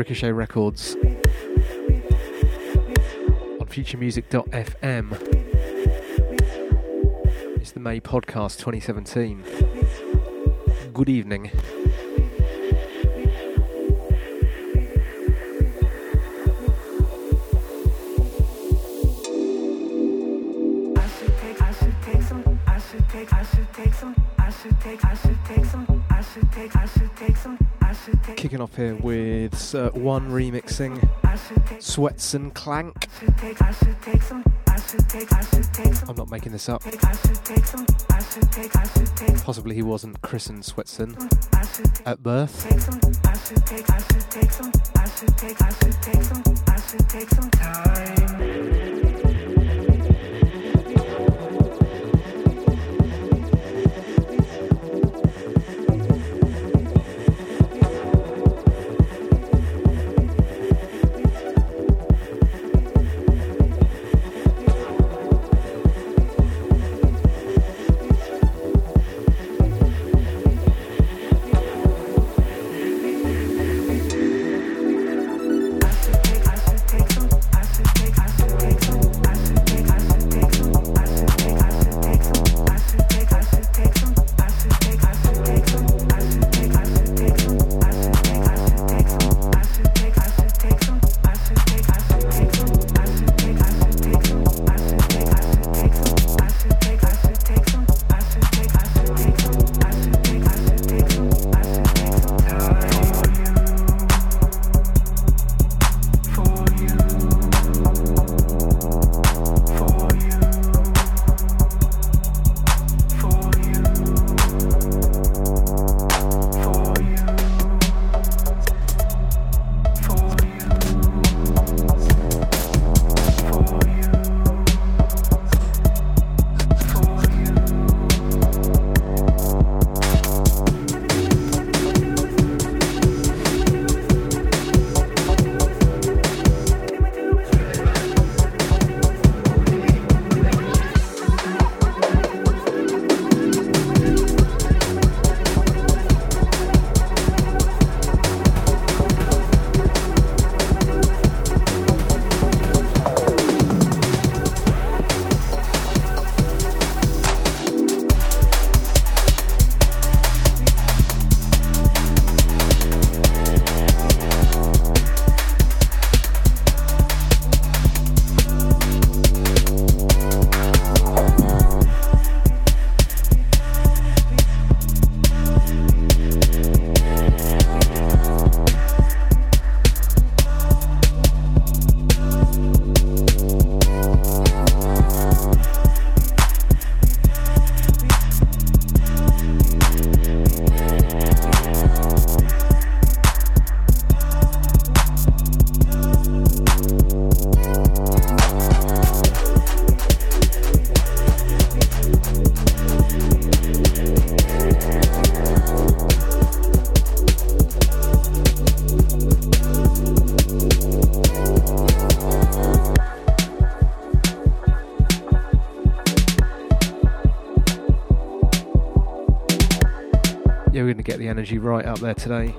Ricochet Records on futuremusic.fm. It's the May podcast 2017. Good evening. Kicking off here with uh, one remixing Sweatson Klank. I'm not making this up. Possibly he wasn't christened Sweatson at birth. Energy right up there today.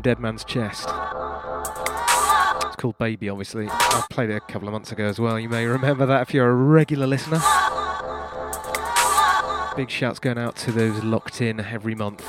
From Dead Man's Chest. It's called Baby, obviously. I played it a couple of months ago as well. You may remember that if you're a regular listener. Big shouts going out to those locked in every month.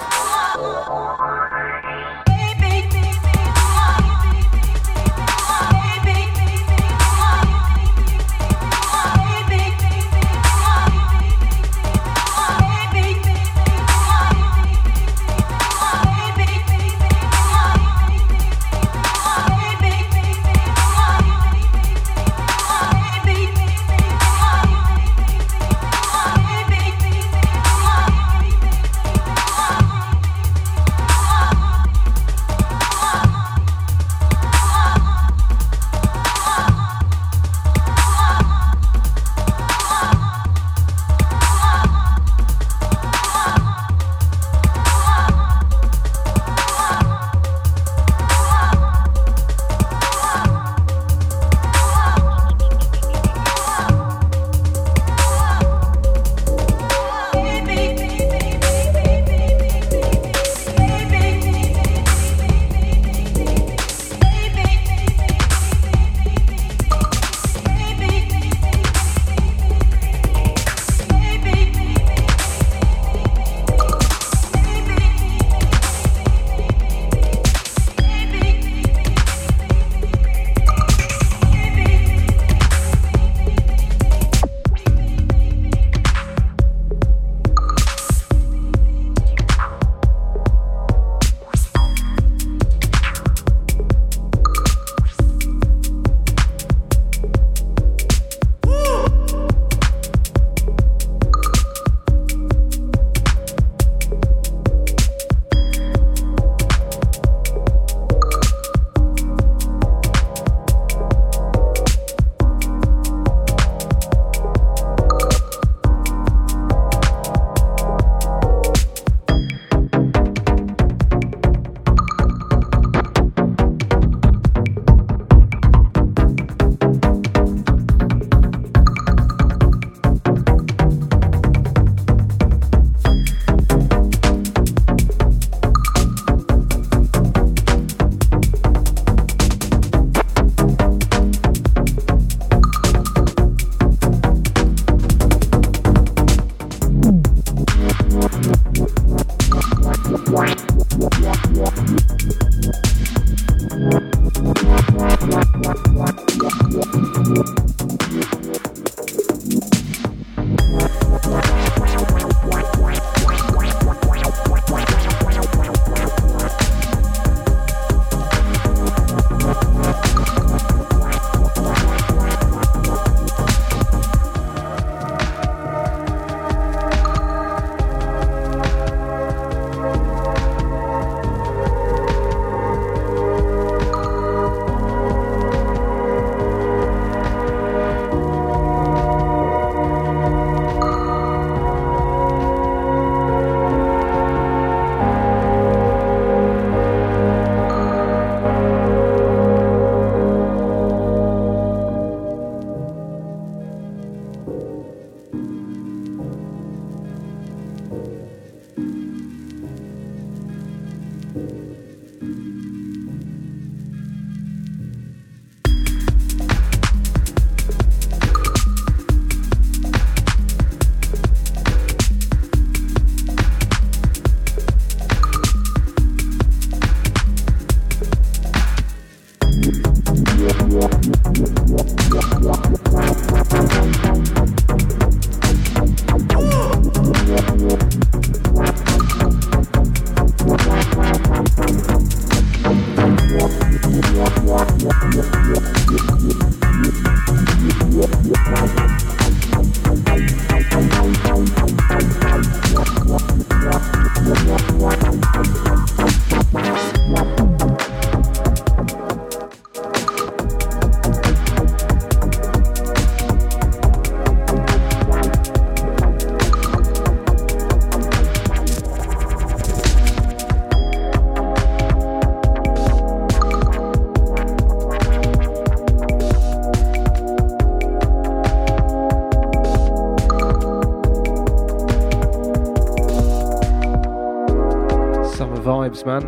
Vibes, man.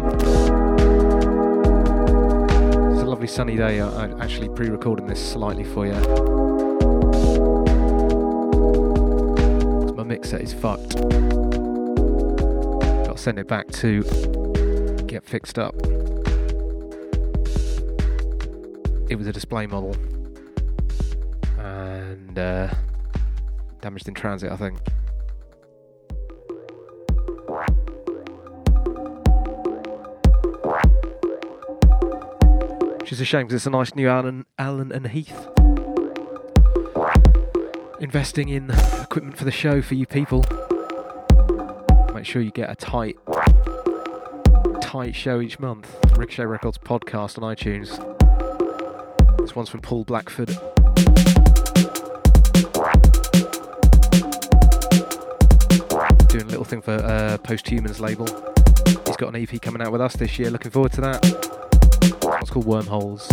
It's a lovely sunny day. I'm actually pre recording this slightly for you. My mixer is fucked. Gotta send it back to get fixed up. It was a display model and uh, damaged in transit, I think. A shame because it's a nice new Alan, Allen and Heath. Investing in equipment for the show for you people. Make sure you get a tight, tight show each month. Ricochet Records podcast on iTunes. This one's from Paul Blackford. Doing a little thing for uh, Posthumans label. He's got an EP coming out with us this year. Looking forward to that. Wormholes.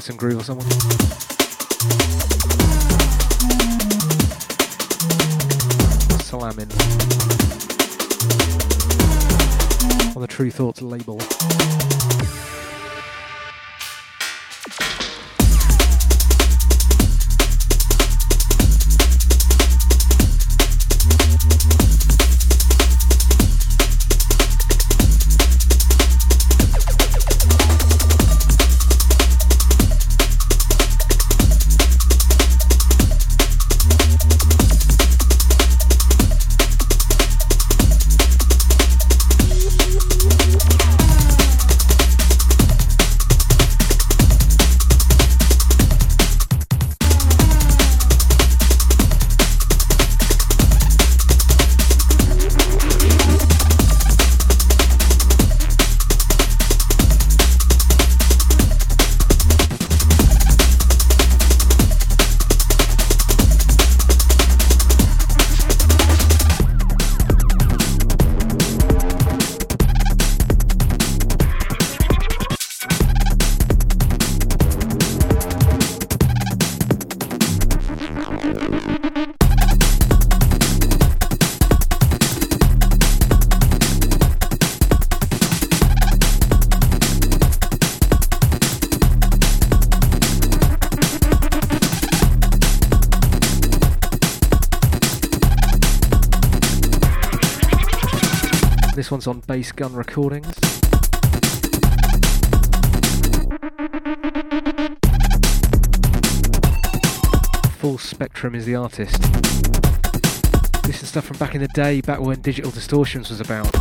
Someone Groove or someone. One's on Bass Gun Recordings. Full Spectrum is the artist. This is stuff from back in the day, back when Digital Distortions was about.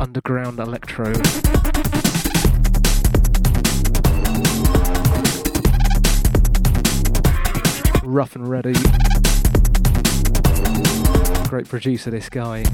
Underground electro. Rough and ready. Producer, this guy.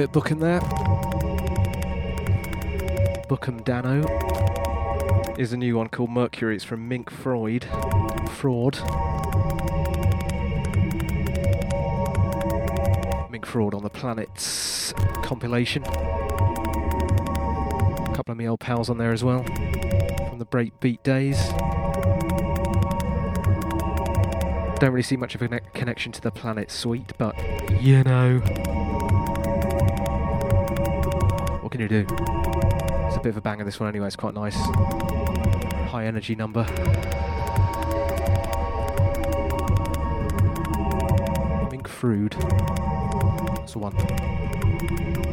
Bit booking there. Bookham Dano is a new one called Mercury. It's from Mink Freud. Fraud. Mink Fraud on the Planets compilation. A couple of me old pals on there as well from the breakbeat days. Don't really see much of a connection to the Planet Suite, but you know. Do? It's a bit of a banger this one anyway, it's quite nice. High energy number. Mink Frood. That's one.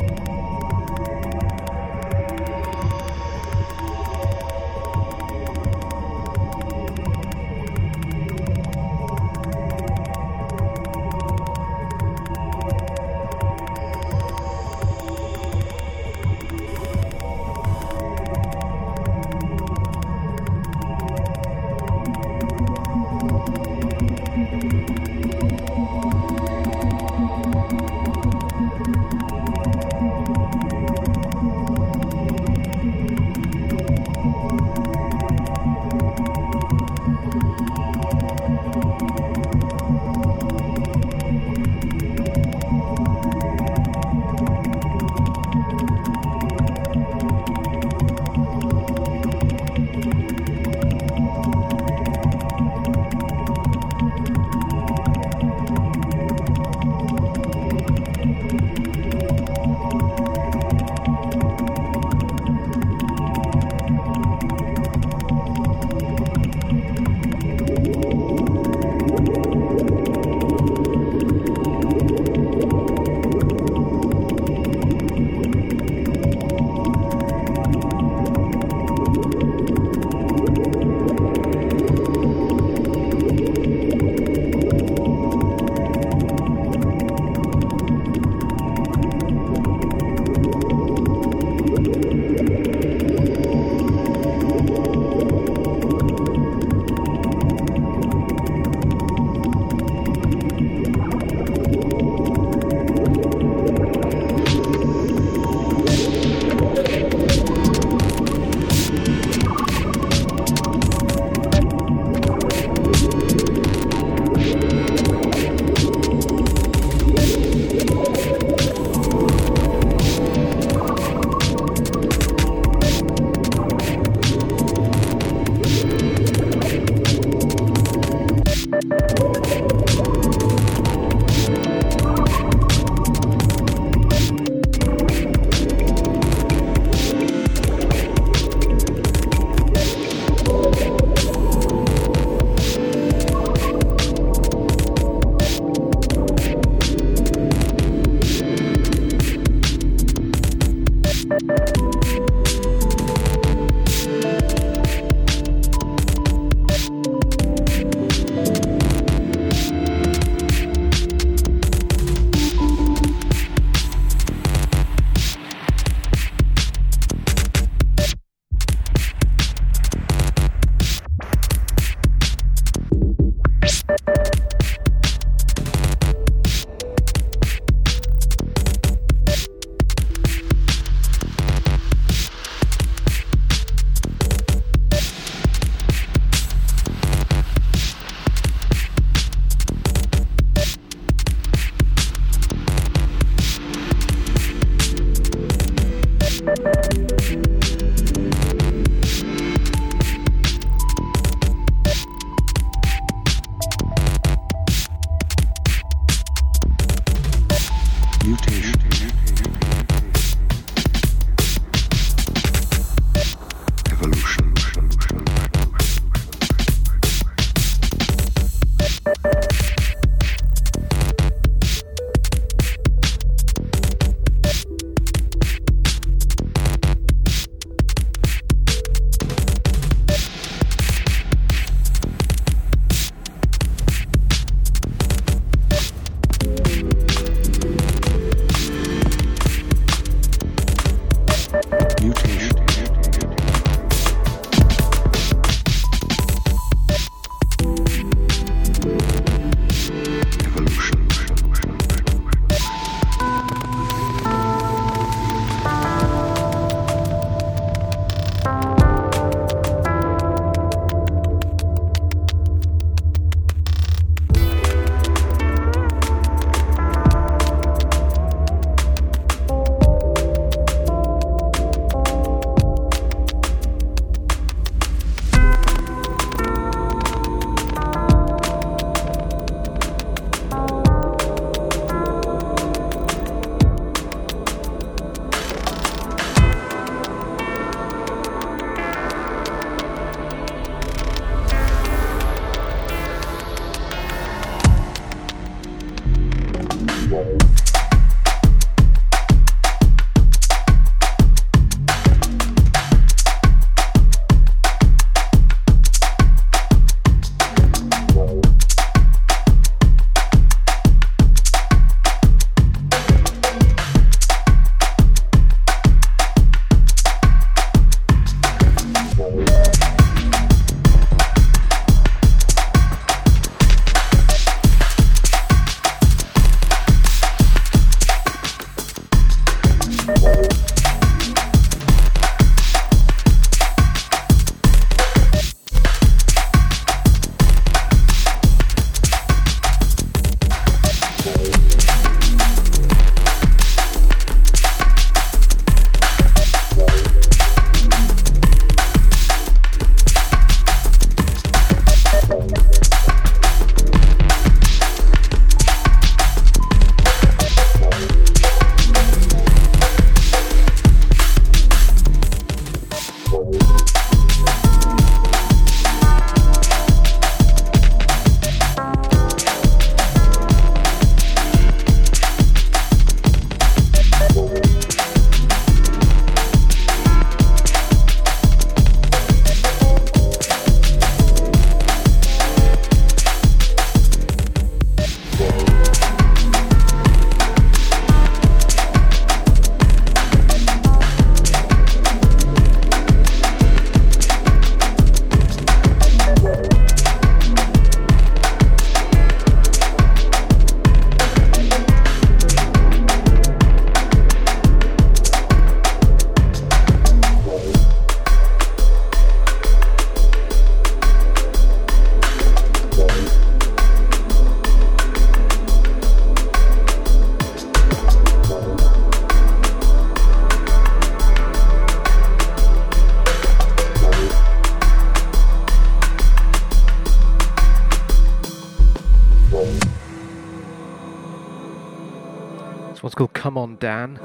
Dan.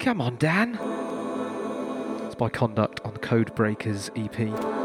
Come on, Dan. It's by Conduct on Code Breakers EP.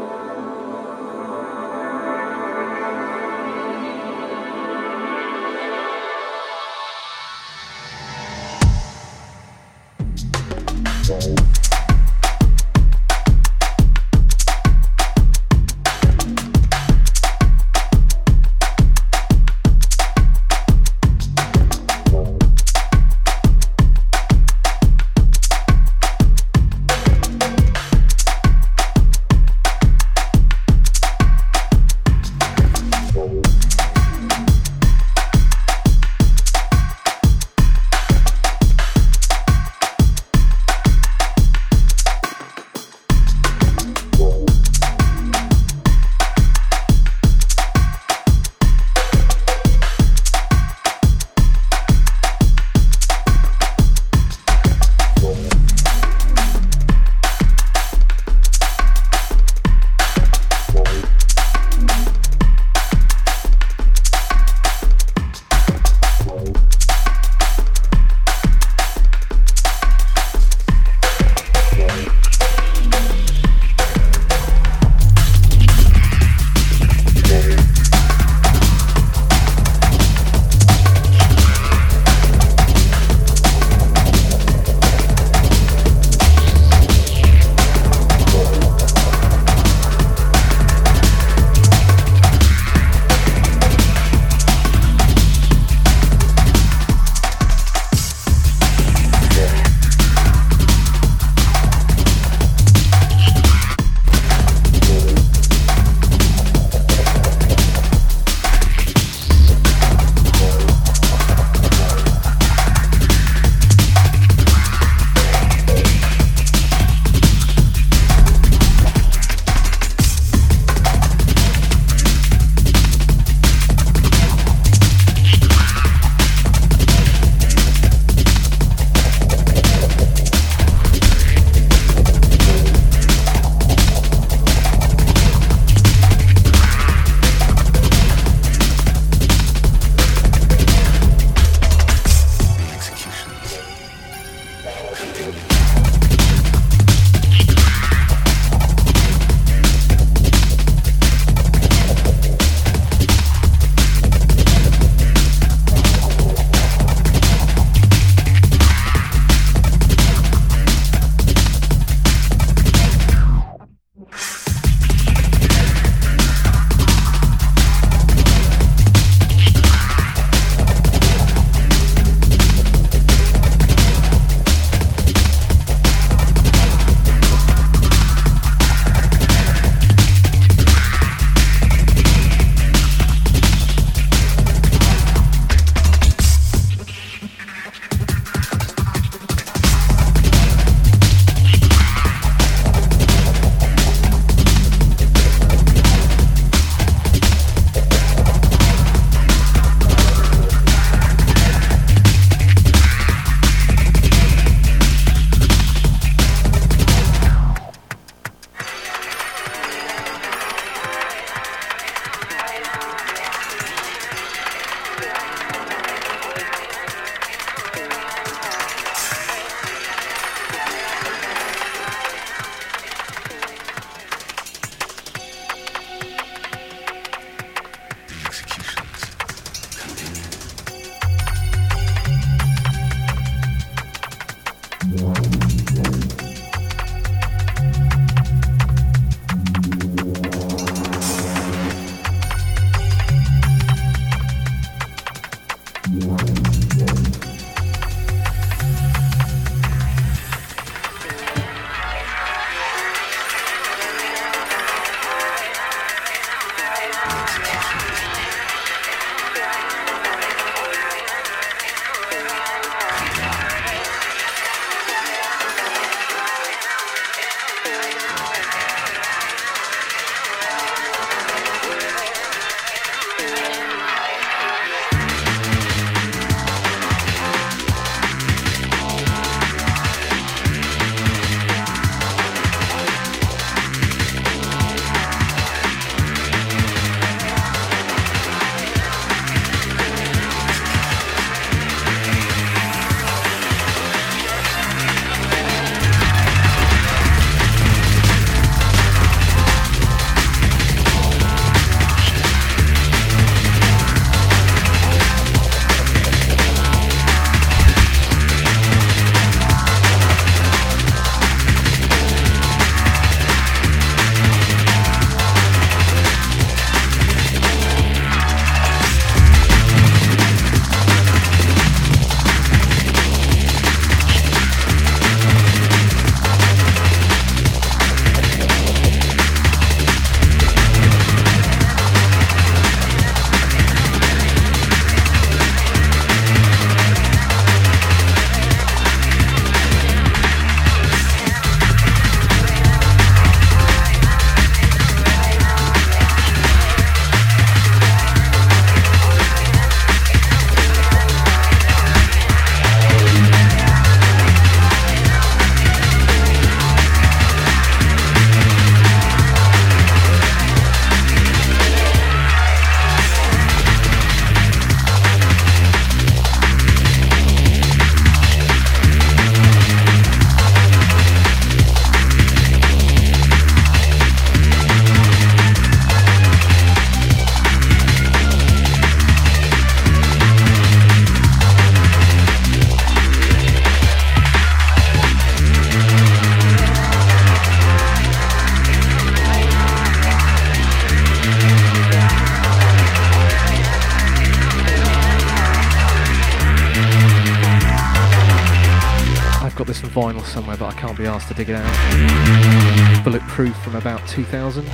Be asked to dig it out. Bulletproof from about 2000.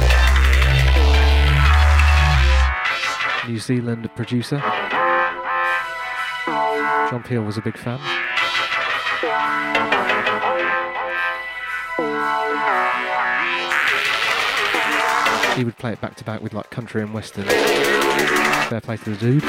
New Zealand producer. John Peel was a big fan. He would play it back to back with like country and western. Fair play to the dude.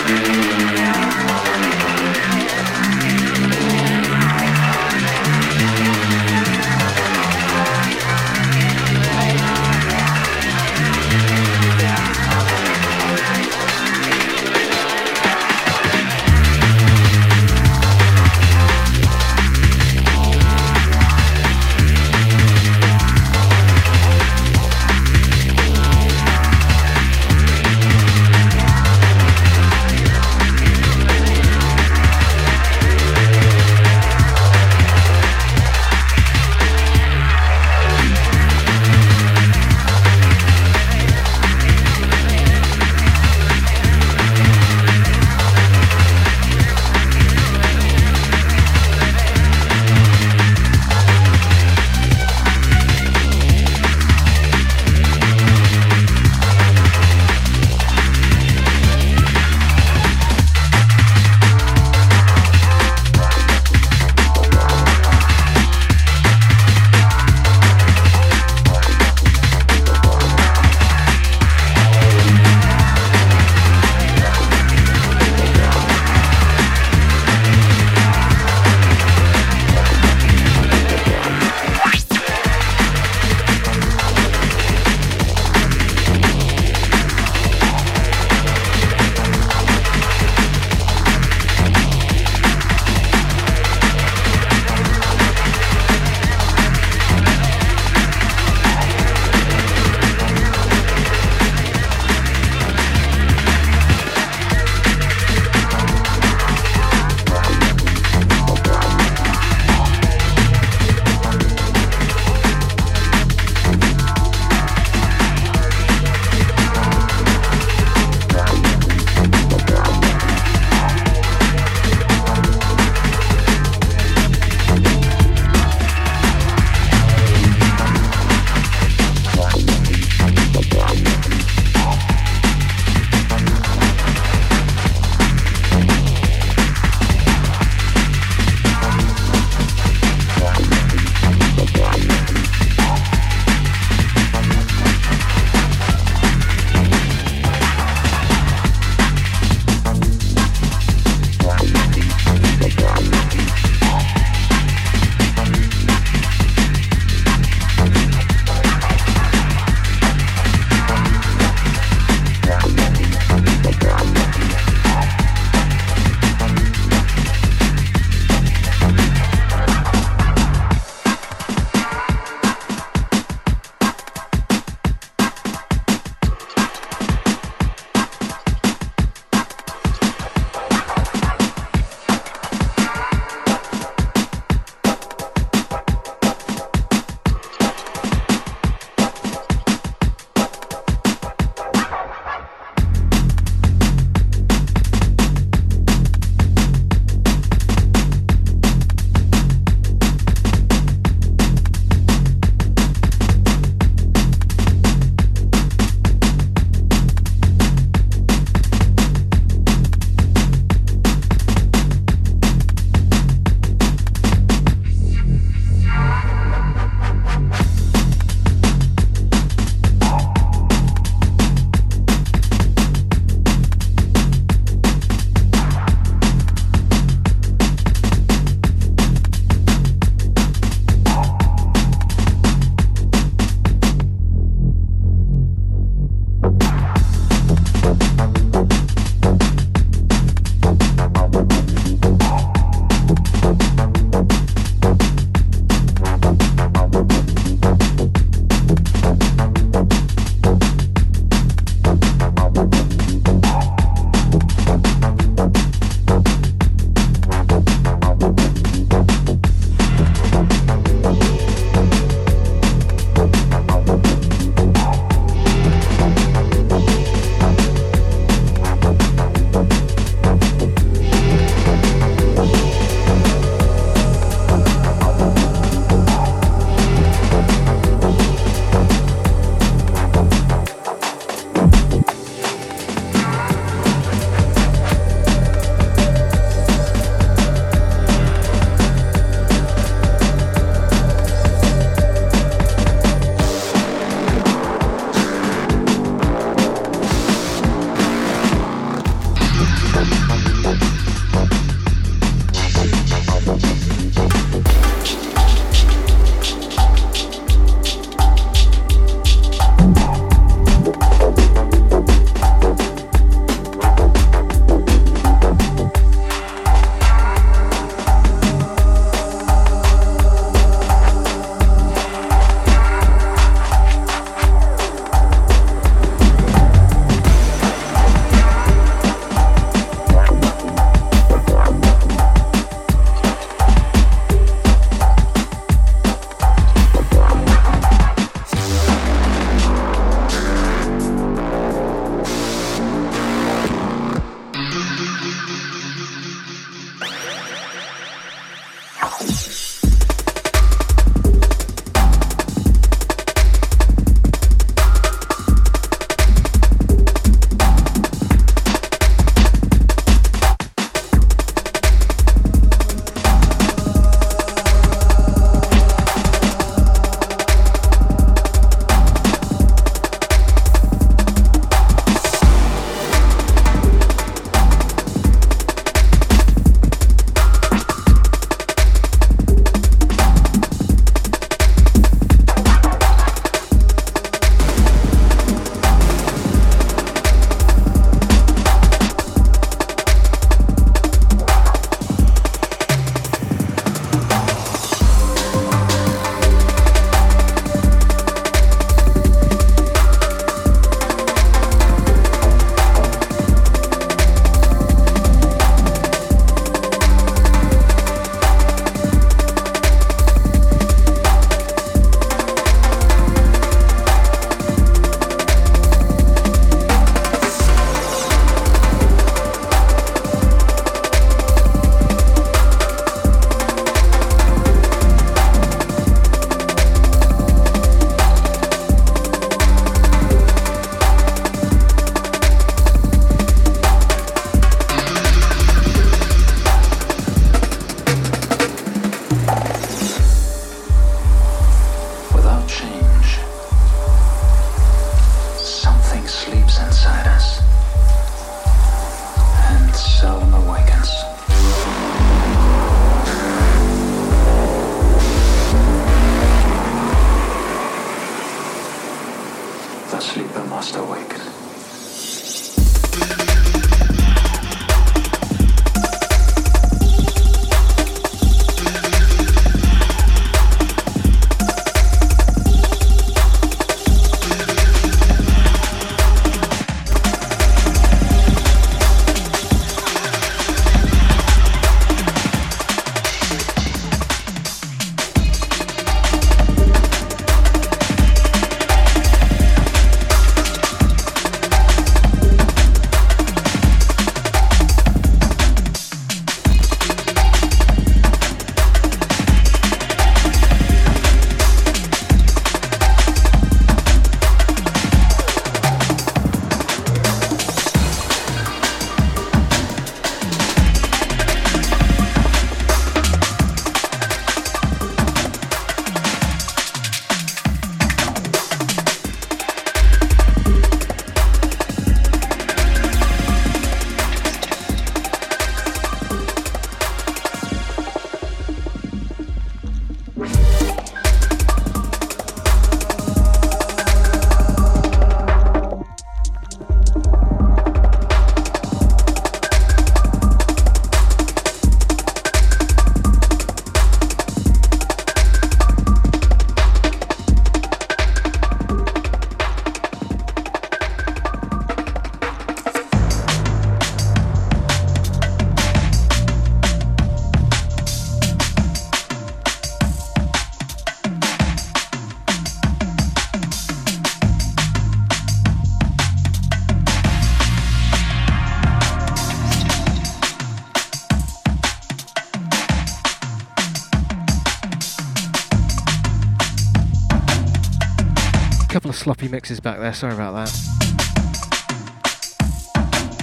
Mixes back there, sorry about that.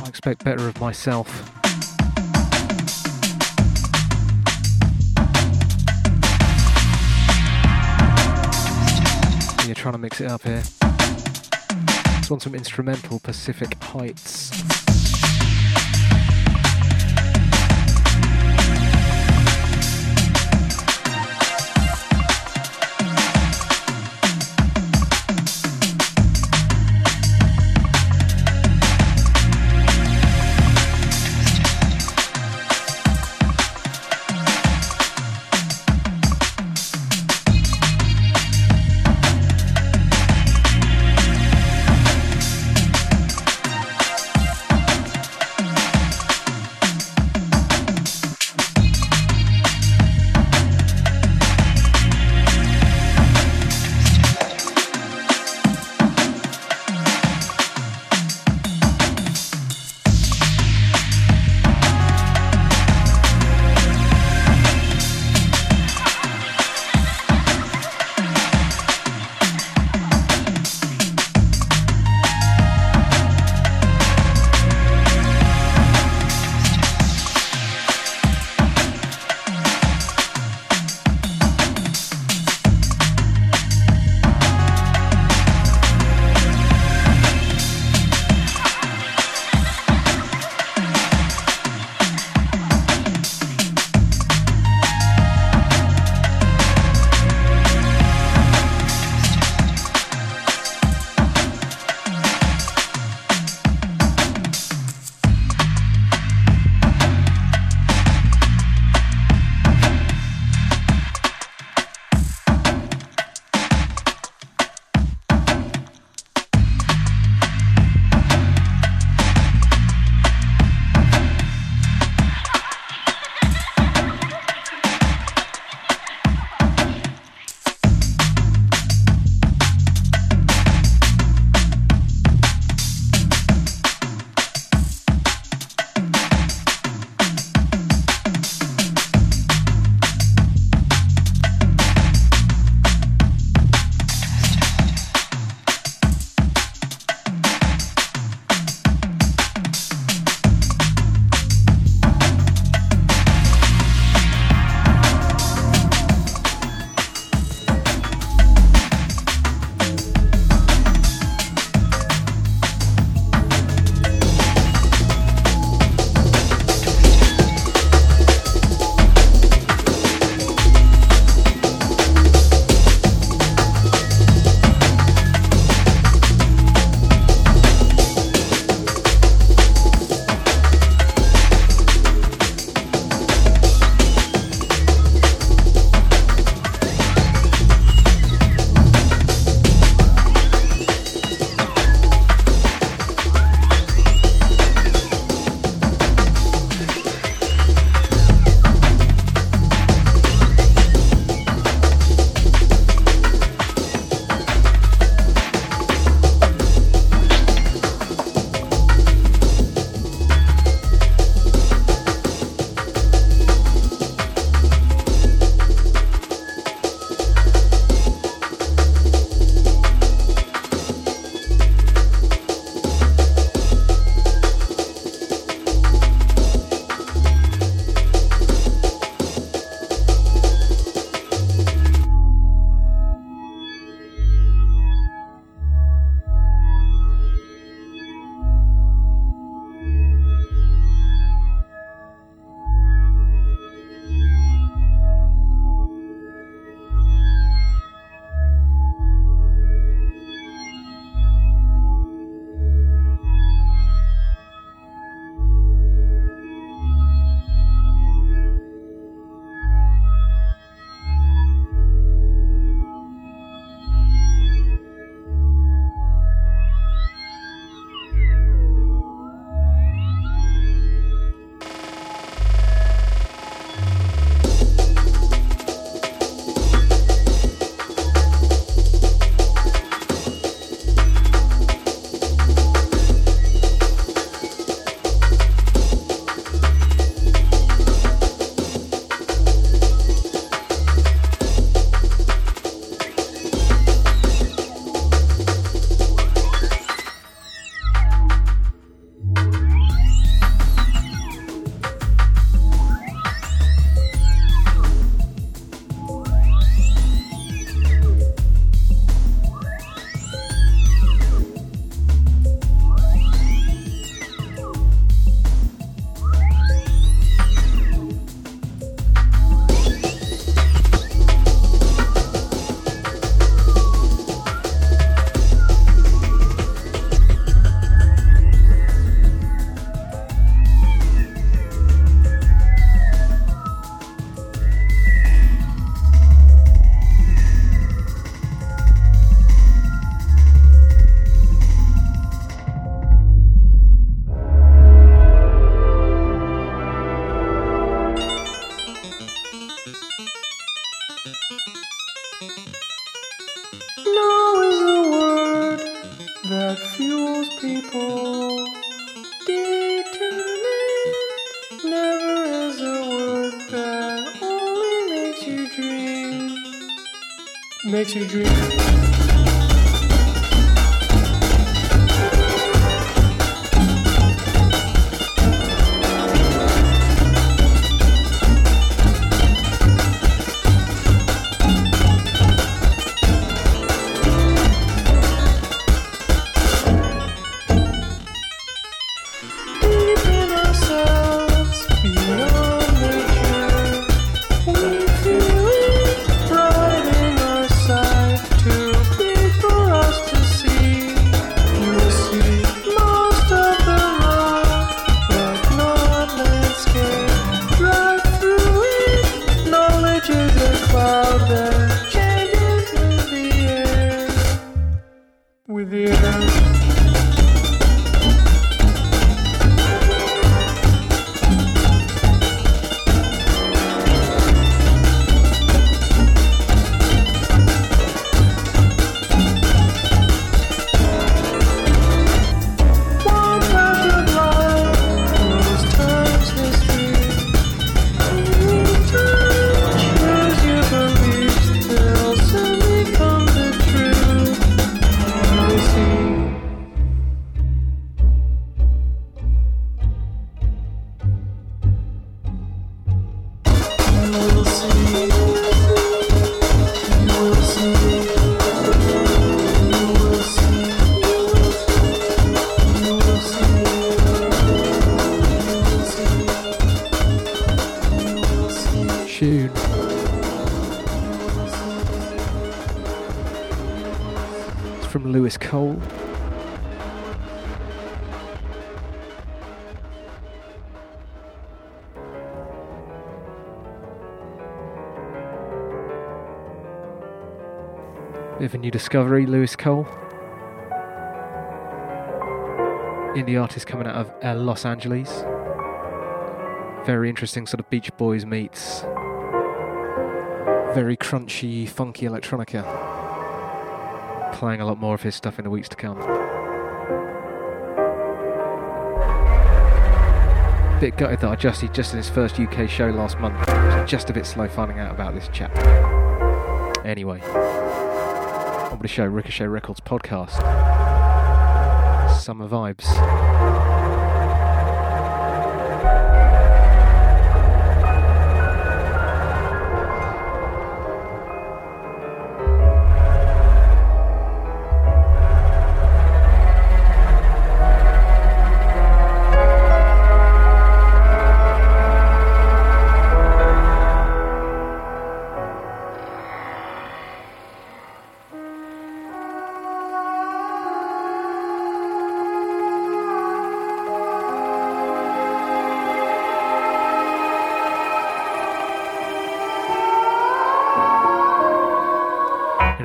I expect better of myself. You're trying to mix it up here. Just want some instrumental Pacific Heights. Makes you dream. Discovery, Louis Cole. Indie artist coming out of uh, Los Angeles. Very interesting sort of Beach Boys meets very crunchy, funky electronica. Playing a lot more of his stuff in the weeks to come. Bit gutted that I just just in his first UK show last month. Just a bit slow finding out about this chap. Anyway, show, Ricochet Records podcast. Summer vibes.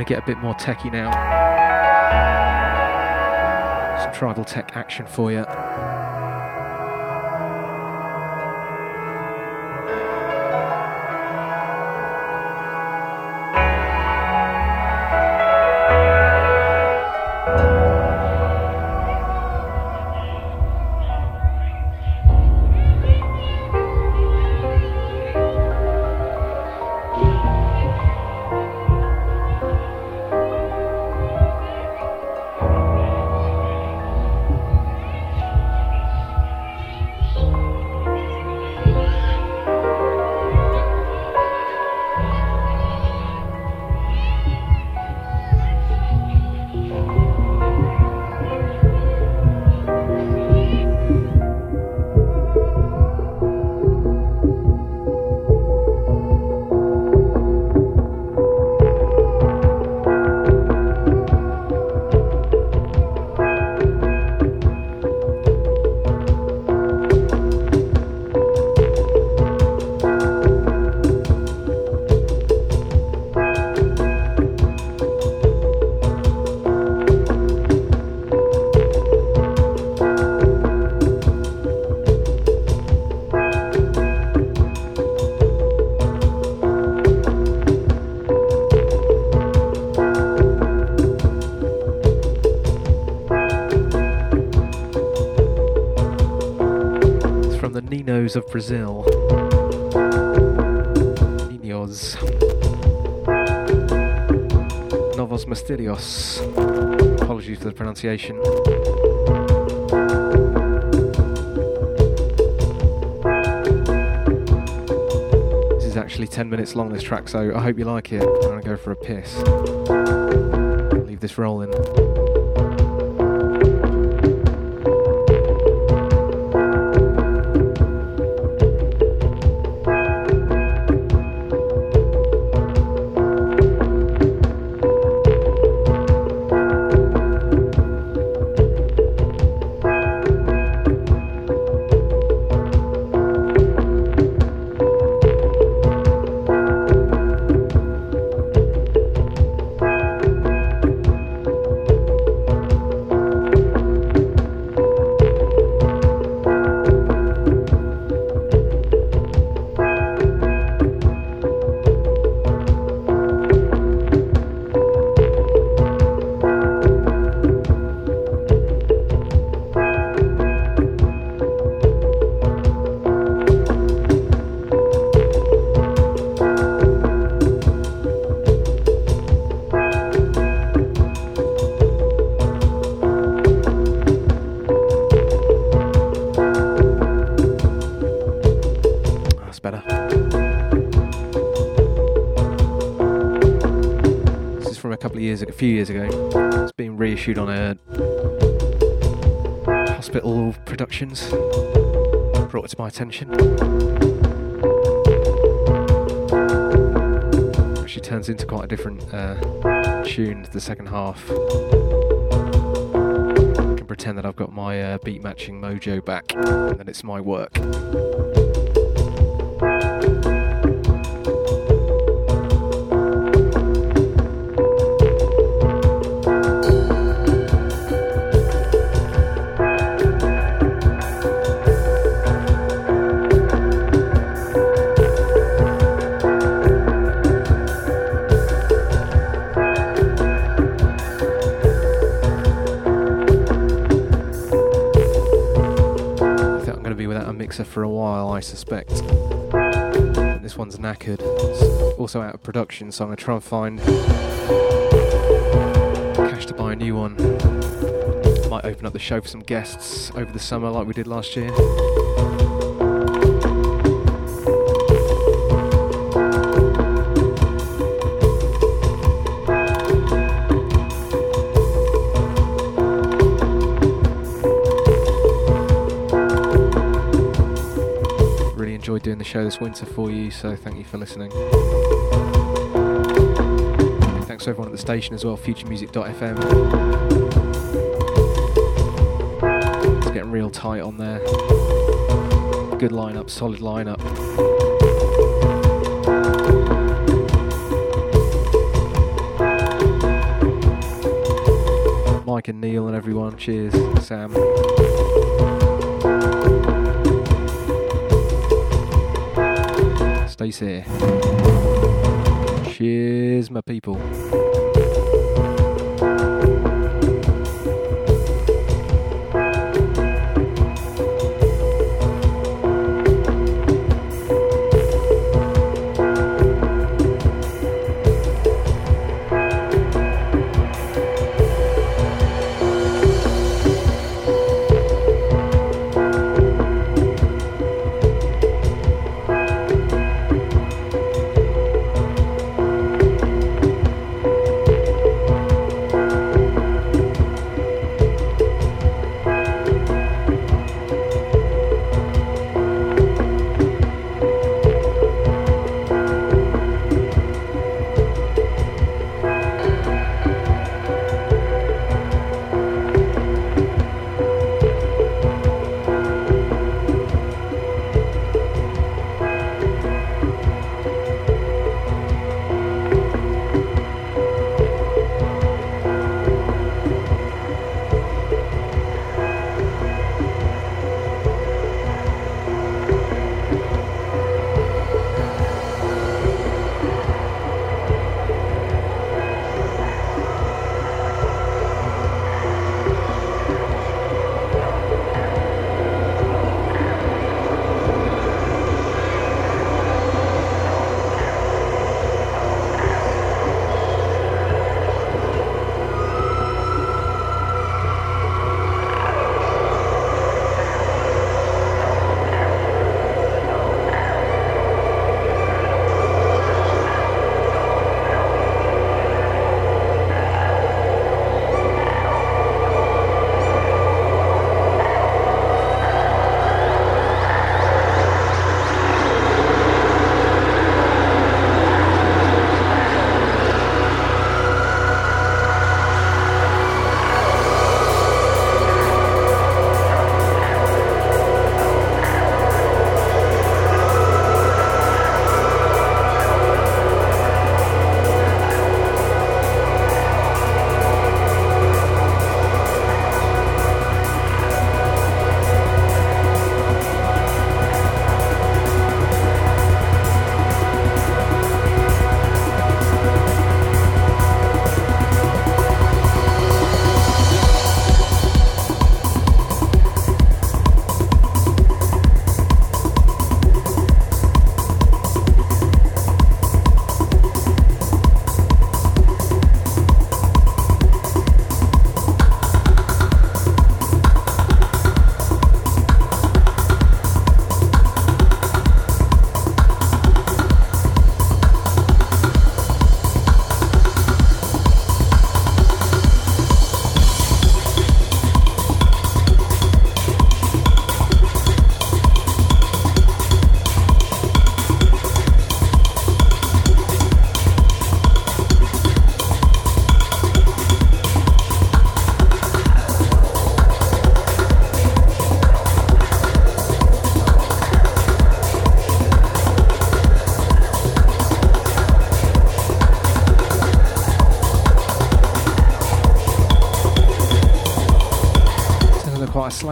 Gonna get a bit more techy now. Some tribal tech action for you. Of Brazil. Niños. Novos Misterios. Apologies for the pronunciation. This is actually 10 minutes long, this track, so I hope you like it. I'm gonna go for a piss. Leave this rolling. Been reissued on a Hospital Productions. Brought it to my attention. Actually turns into quite a different uh, tune the second half. I can pretend that I've got my uh, beat matching mojo back, and then it's my work. Also out of production, so I'm going to try and find cash to buy a new one. Might open up the show for some guests over the summer, like we did last year. This winter for you, so thank you for listening. Thanks to everyone at the station as well, futuremusic.fm. It's getting real tight on there. Good lineup, solid lineup. Mike and Neil and everyone, cheers. Sam. Stay safe. Cheers, my people.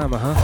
Quite a slammer, huh?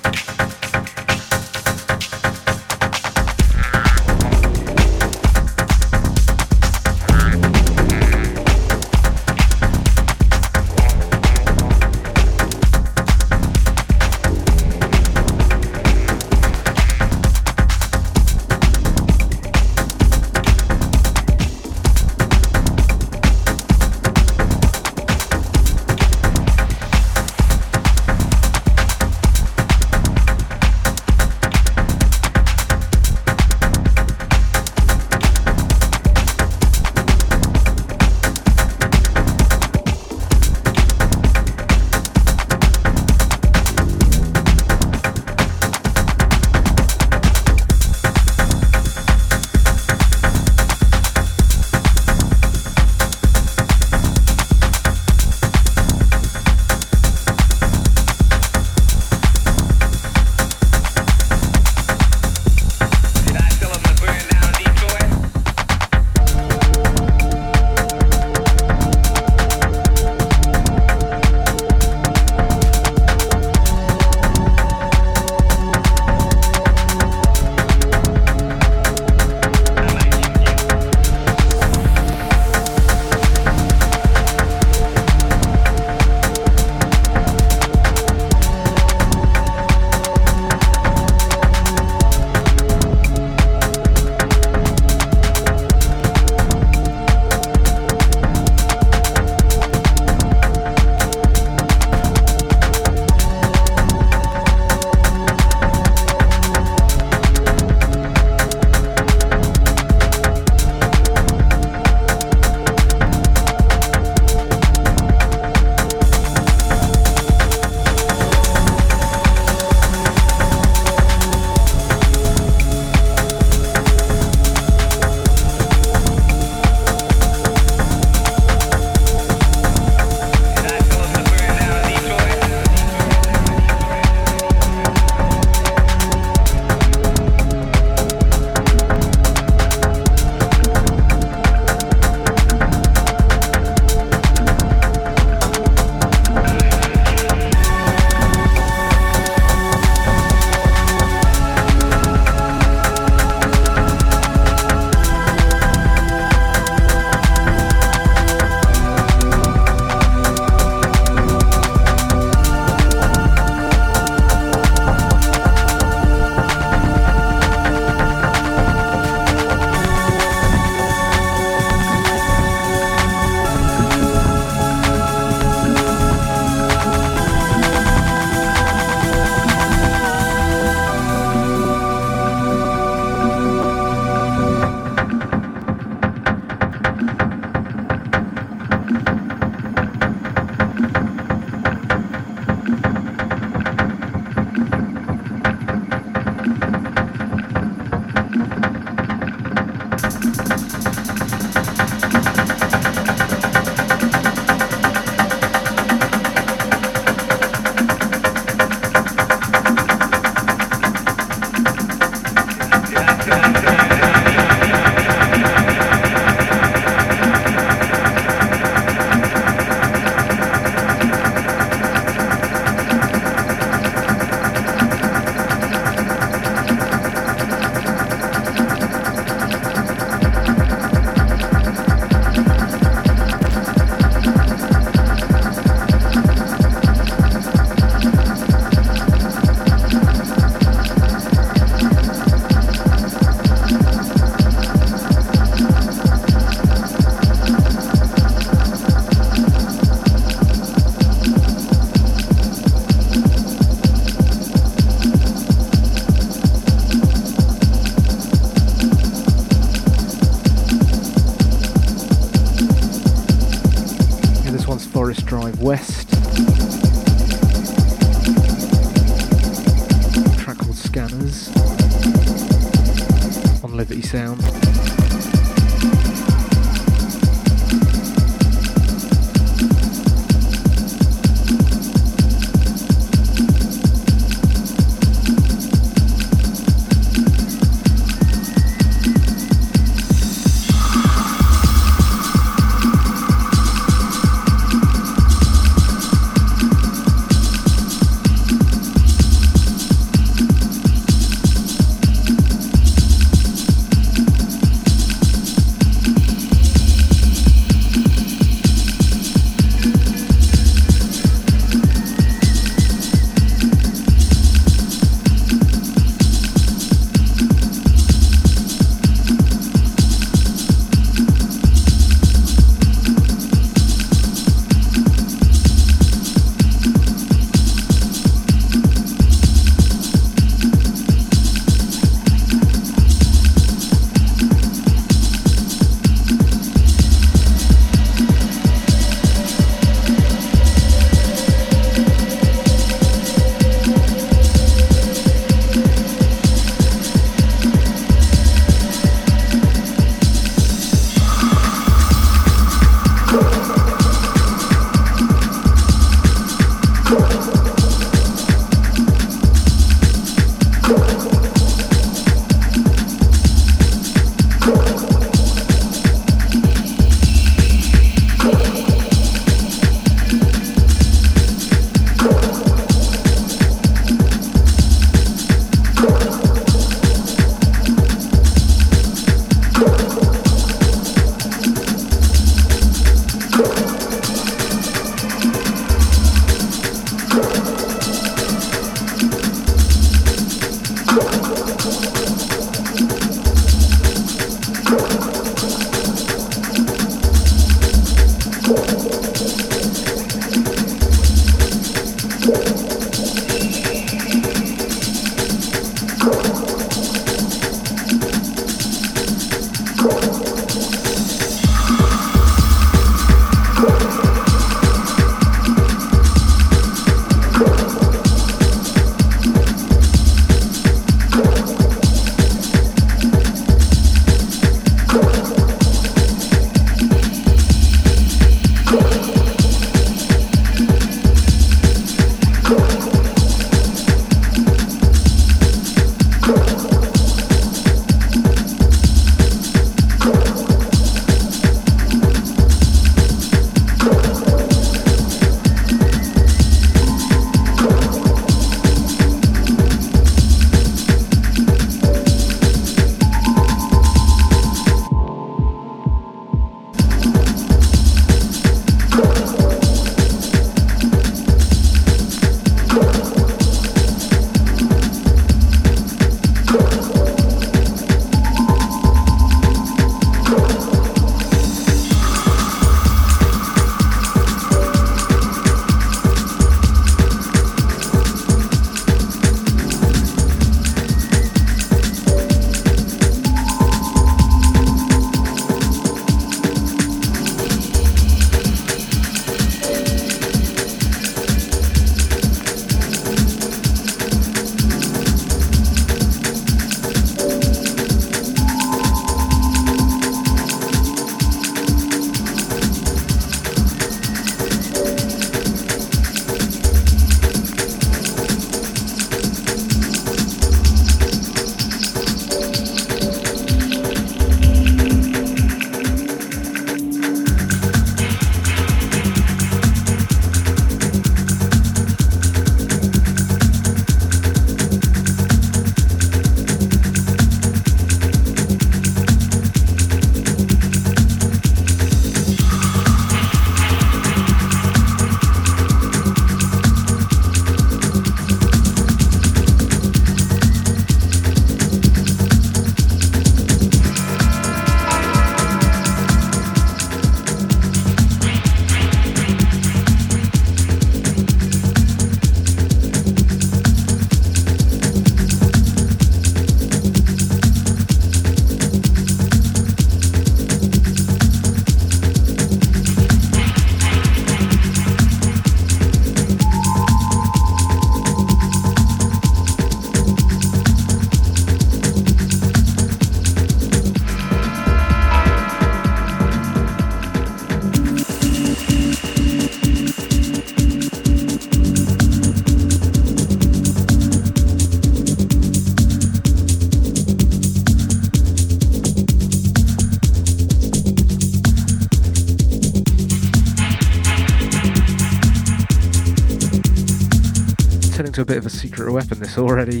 To a bit of a secret weapon this already.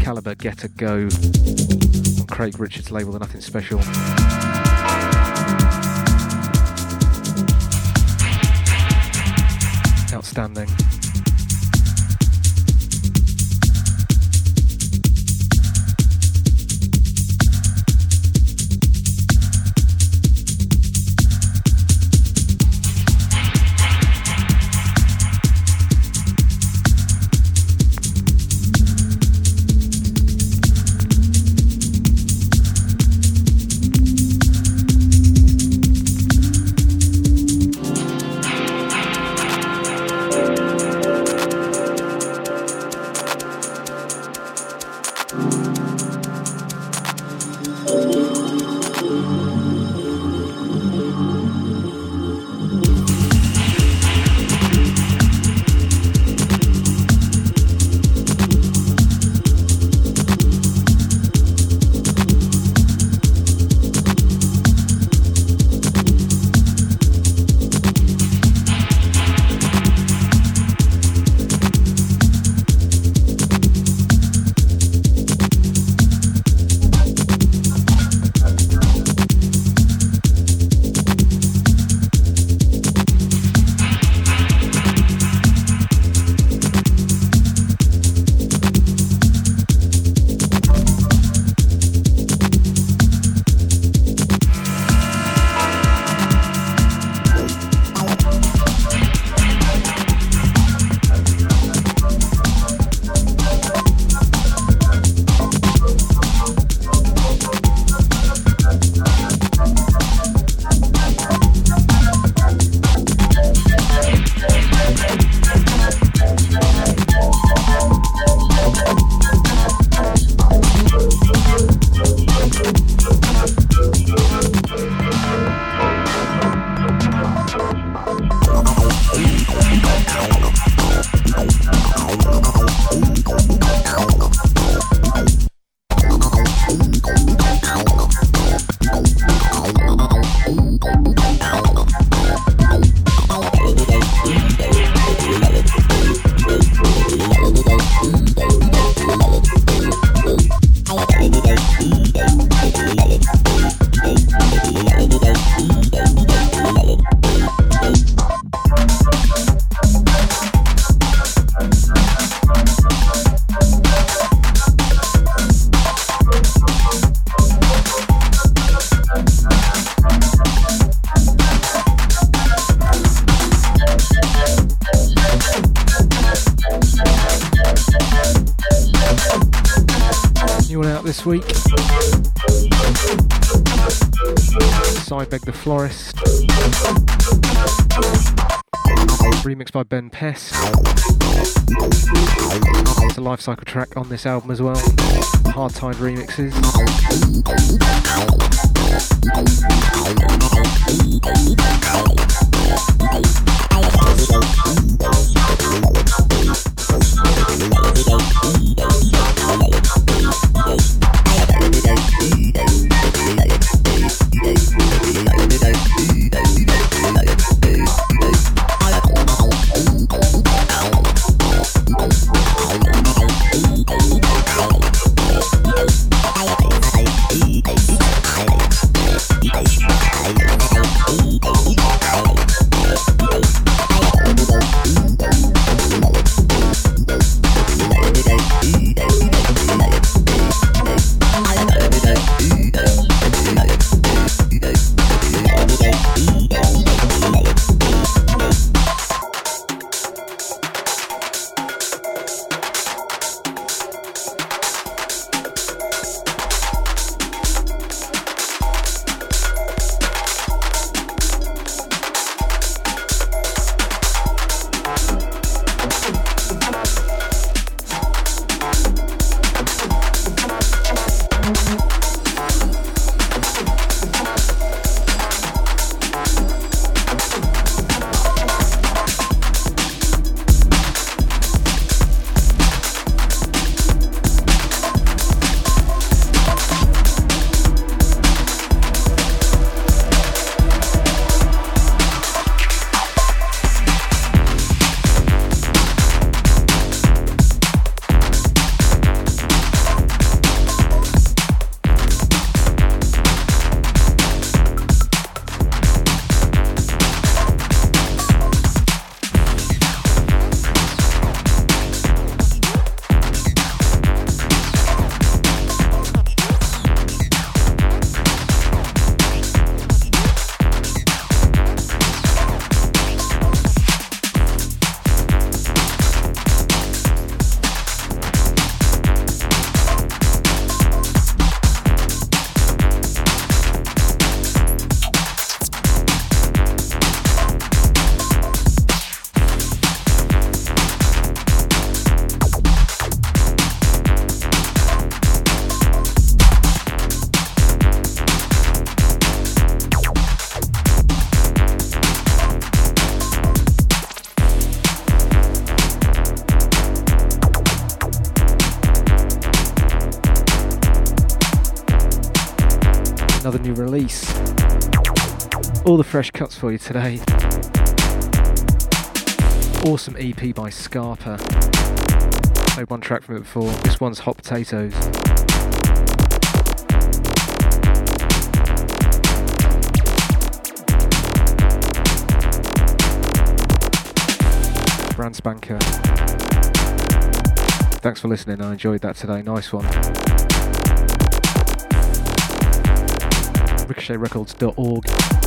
Calibre Get a Go on Craig Richards' label, The Nothing Special. Outstanding. Florist. Remixed by Ben Pest. It's a life cycle track on this album as well. Hard Tide remixes. All the fresh cuts for you today. Awesome EP by Scarpa. Played one track from it before. This one's Hot Potatoes. Brand Spanker. Thanks for listening. I enjoyed that today. Nice one. RicochetRecords.org.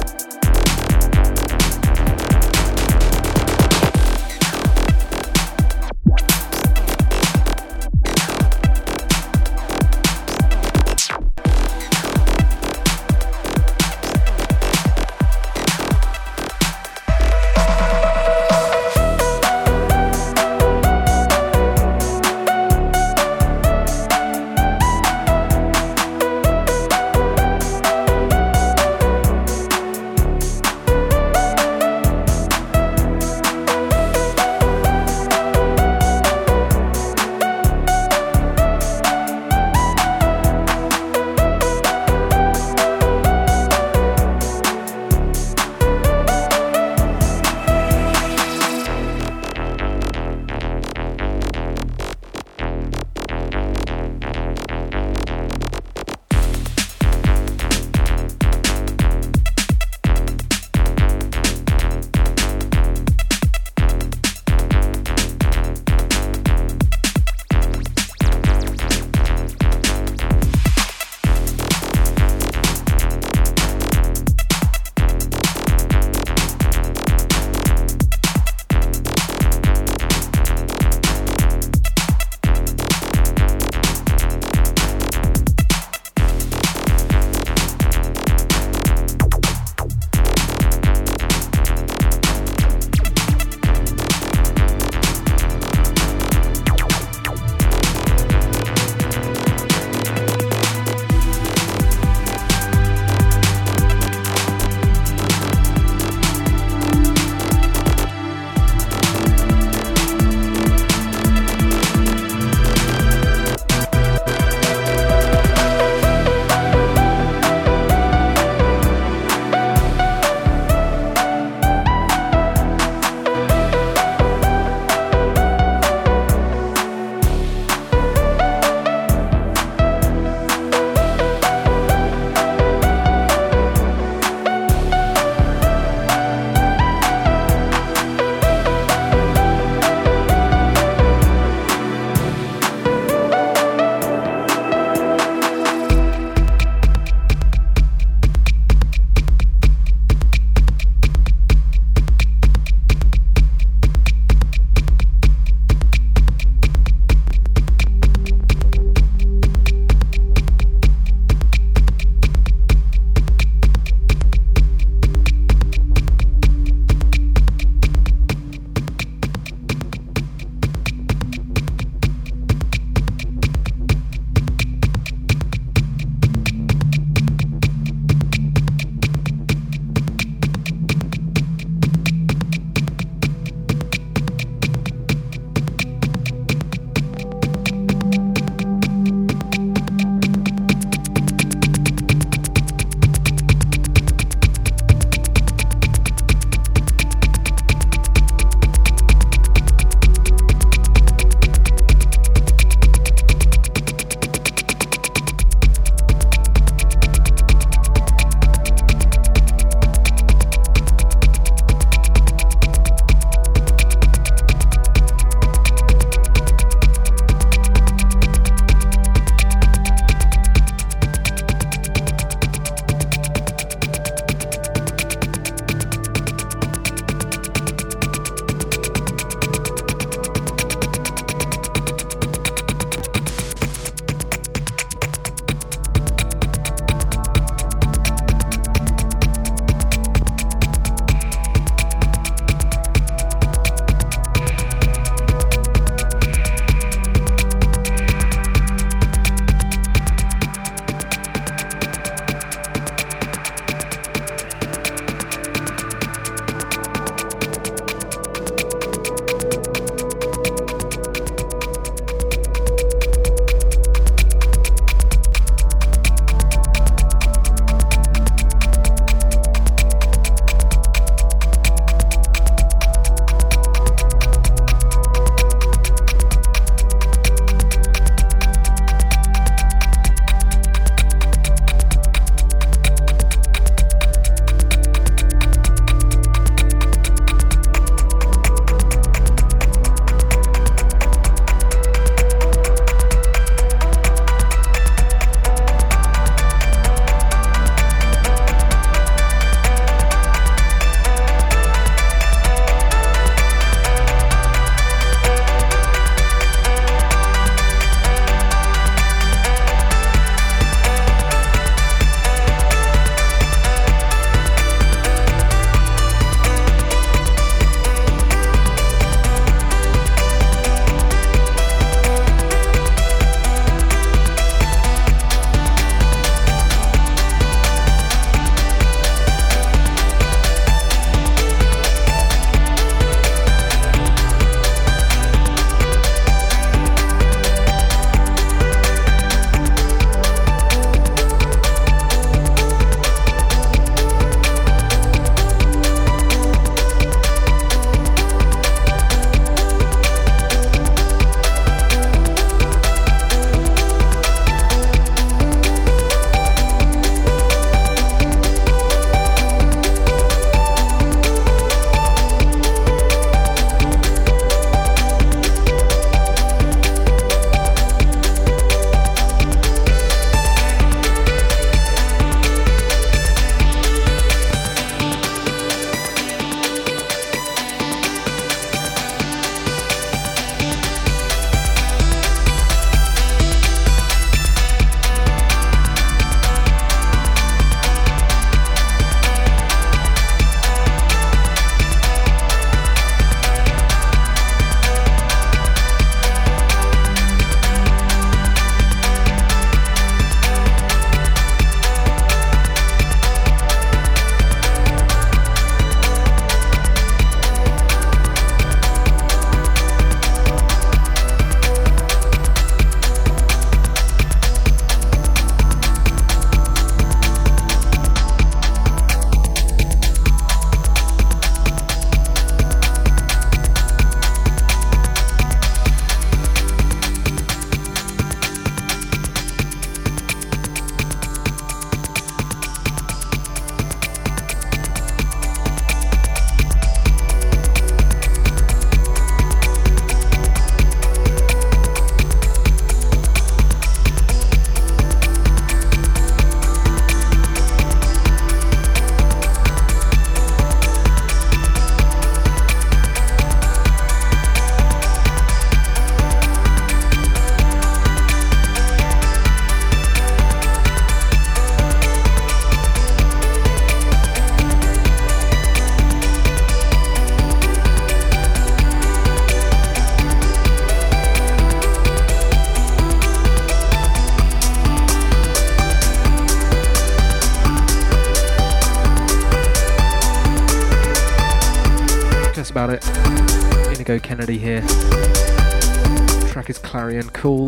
cool.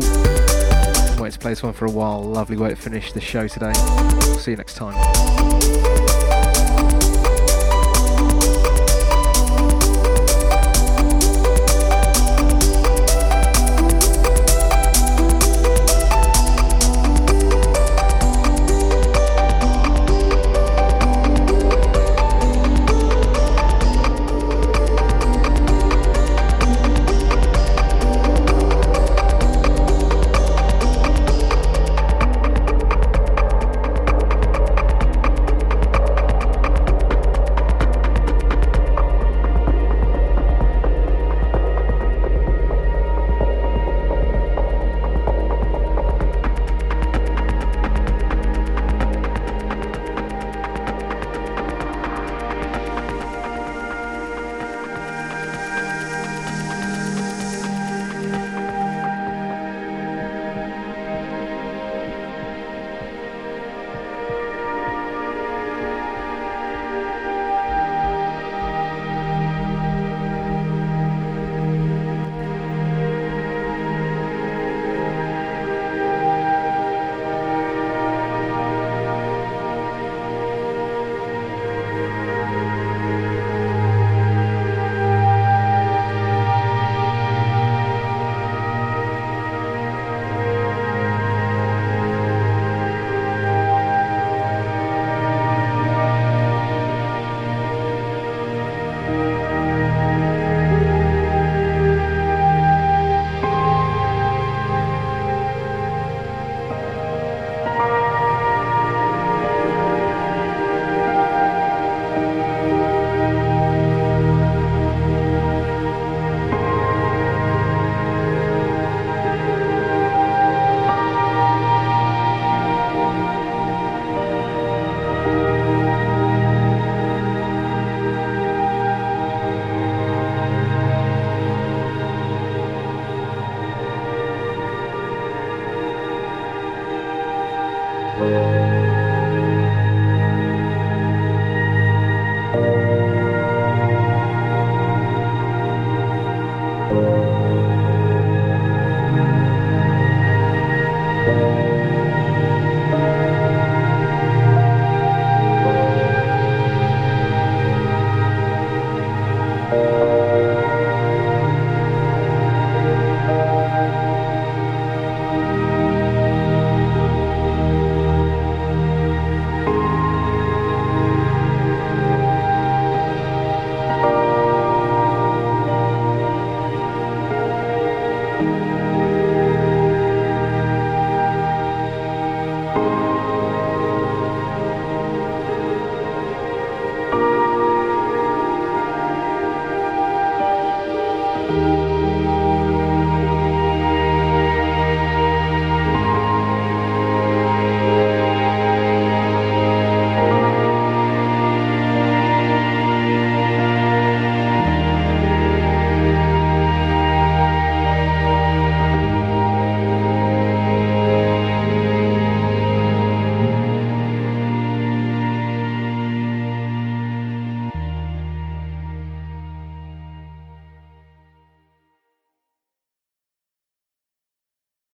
Wait to play this one for a while. Lovely way to finish the show today. See you next time.